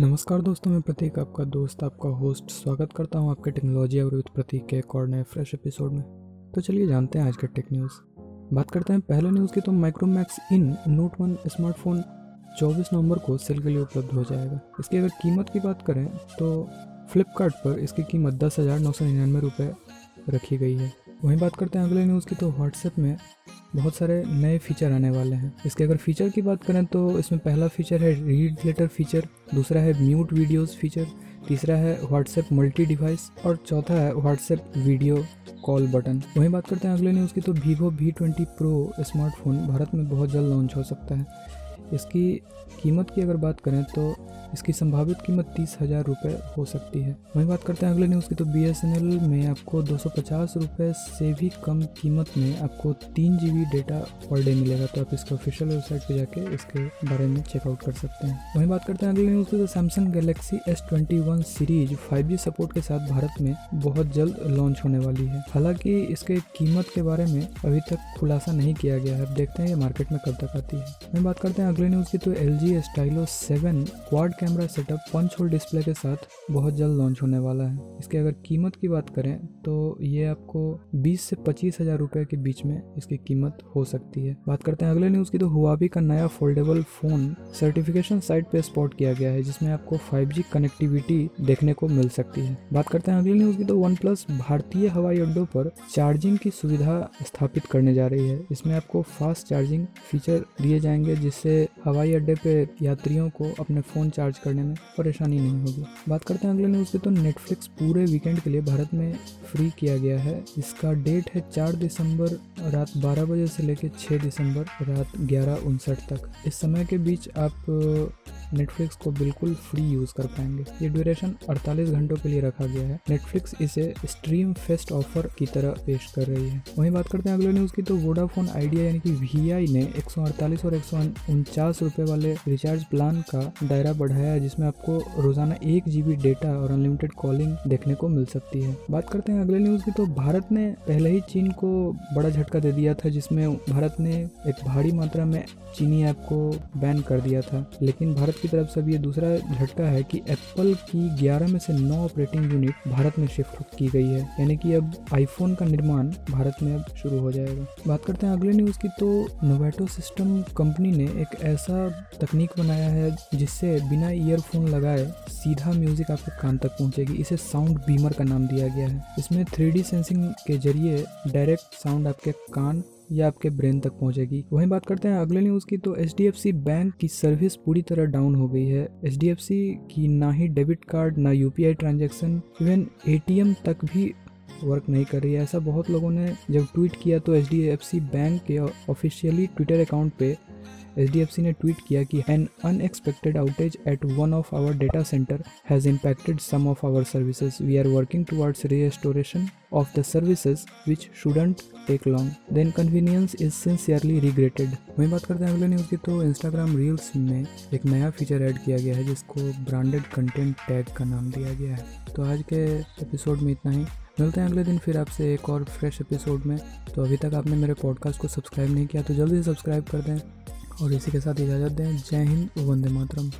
नमस्कार दोस्तों, मैं प्रतीक, आपका दोस्त, आपका होस्ट स्वागत करता हूँ आपके टेक्नोलॉजी और विद प्रतीक के एक और नए फ्रेश एपिसोड में। तो चलिए जानते हैं आज के टेक न्यूज़ बात करते हैं पहले न्यूज़ की तो Micromax in note one smartphone 24 नवंबर को सेल के लिए उपलब्ध हो जाएगा। इसकी अगर कीमत की बात करें तो फ्लिपकार्ट पर इसकी कीमत दस हज़ार नौ सौ निन्यानवे रुपये रखी गई है। वहीं बात करते हैं अगले न्यूज़ की तो व्हाट्सएप में बहुत सारे नए फीचर आने वाले हैं। इसके अगर फीचर की बात करें तो इसमें पहला फीचर है रीड लेटर फीचर दूसरा है म्यूट वीडियोस फीचर तीसरा है व्हाट्सएप मल्टी डिवाइस और चौथा है व्हाट्सएप वीडियो कॉल बटन वहीं बात करते हैं अगले न्यूज़ की तो Vivo V twenty pro smartphone Bharat में बहुत जल्द लॉन्च हो सकता है। इसकी कीमत की अगर बात करें तो इसकी संभावित कीमत तीस हज़ार रुपये हो सकती है। वहीं बात करते हैं अगले न्यूज़ की तो बीएसएनएल में आपको दो सौ से भी कम कीमत में आपको तीन जीबी डेटा पर डे मिलेगा। तो आप इसके ऑफिशियल वेबसाइट पर जाके इसके बारे में चेकआउट कर सकते हैं। वहीं बात करते हैं अगले न्यूज़ की तो Samsung Galaxy S series five support के साथ भारत में बहुत जल्द लॉन्च होने वाली है। हालाँकि इसके कीमत के बारे में अभी तक खुलासा नहीं किया गया है। अब देखते हैं ये मार्केट में कब तक आती है। वहीं बात करते हैं अगले न्यूज़ की तो L G Stylo seven quad camera setup punch hole display के साथ बहुत जल्द लॉन्च होने वाला है। इसके अगर कीमत की बात करें तो ये आपको 20 से पच्चीस हज़ार रुपए के बीच में इसकी कीमत हो सकती है। बात करते हैं अगले न्यूज़ की तो हुआवी का नया फोल्डेबल फ़ोन सर्टिफिकेशन साइट पे स्पॉट किया गया है, जिसमें आपको 5G कनेक्टिविटी देखने को मिल सकती है। बात करते हैं अगले न्यूज़ की तो वन प्लस भारतीय हवाई अड्डों पर चार्जिंग की सुविधा स्थापित करने जा रही है। इसमें आपको फास्ट चार्जिंग फीचर दिए जाएँगे, जिससे हवाई अड्डे पे यात्रियों को अपने फ़ोन चार्ज करने में परेशानी नहीं होगी। बात करते हैं अगले न्यूज़ की तो नेटफ्लिक्स पूरे वीकेंड के लिए भारत में फ्री किया गया है। इसका डेट है चार दिसंबर रात 12 बजे से लेकर 6 दिसंबर रात ग्यारह उनसठ तक। इस समय के बीच आप नेटफ्लिक्स को बिल्कुल फ्री यूज़ कर पाएँगे। ये ड्यूरेशन 48 घंटों के लिए रखा गया है। नेटफ्लिक्स इसे स्ट्रीम फेस्ट ऑफ़र की तरह पेश कर रही है। वहीं बात करते हैं अगले न्यूज़ की तो वोडाफोन आइडिया यानी कि वीआई ने एक सौ अड़तालीस और एक रुपए वाले रिचार्ज प्लान का दायरा बढ़ाया है, जिसमें आपको रोज़ाना एक जीबी डेटा और अनलिमिटेड कॉलिंग देखने को मिल सकती है। बात करते हैं अगले न्यूज़ की तो भारत ने पहले ही चीन को बड़ा दे दिया था, जिसमें भारत ने एक भारी मात्रा में चीनी ऐप को बैन कर दिया था। लेकिन भारत की तरफ़ से भी ये दूसरा झटका है कि एप्पल की 11 में से 9 ऑपरेटिंग यूनिट भारत में शिफ्ट की गई है। यानी कि अब आईफोन का निर्माण भारत में अब शुरू हो जाएगा। बात करते हैं अगले न्यूज़ की तो नोवेटो सिस्टम कंपनी ने एक ऐसा तकनीक बनाया है, जिससे बिना ईयरफोन लगाए सीधा म्यूज़िक आपके कान तक पहुंचेगी। इसे साउंड बीमर का नाम दिया गया है। इसमें थ्री सेंसिंग के ज़रिए डायरेक्ट साउंड आपके कान या आपके ब्रेन तक पहुंचेगी। वहीं बात करते हैं अगले न्यूज़ की तो एच बैंक की सर्विस पूरी तरह डाउन हो गई है। एच की ना ही डेबिट कार्ड ना यूपीआई ट्रांजेक्शन इवन एटीएम तक भी वर्क नहीं कर रही है। ऐसा बहुत लोगों ने जब ट्वीट किया तो एच बैंक के ऑफिशियली ट्विटर अकाउंट पे एच ने ट्वीट किया कि an unexpected outage at one of our data center has impacted some of our services we are working towards restoration of the services which shouldn't take long. The inconvenience is sincerely regretted. वहीं बात करते हैं अगले news की तो Instagram reels में एक नया फीचर ऐड किया गया है, जिसको ब्रांडेड कंटेंट टैग का नाम दिया गया है। तो आज के एपिसोड में इतना ही। मिलते हैं अगले दिन फिर आपसे एक और फ्रेश एपिसोड में। तो अभी तक आपने मेरे पॉडकास्ट को सब्सक्राइब नहीं किया तो जल्दी से सब्सक्राइब कर दें। और इसी के साथ इजाज़त दें। जय हिंद वंदे मातरम।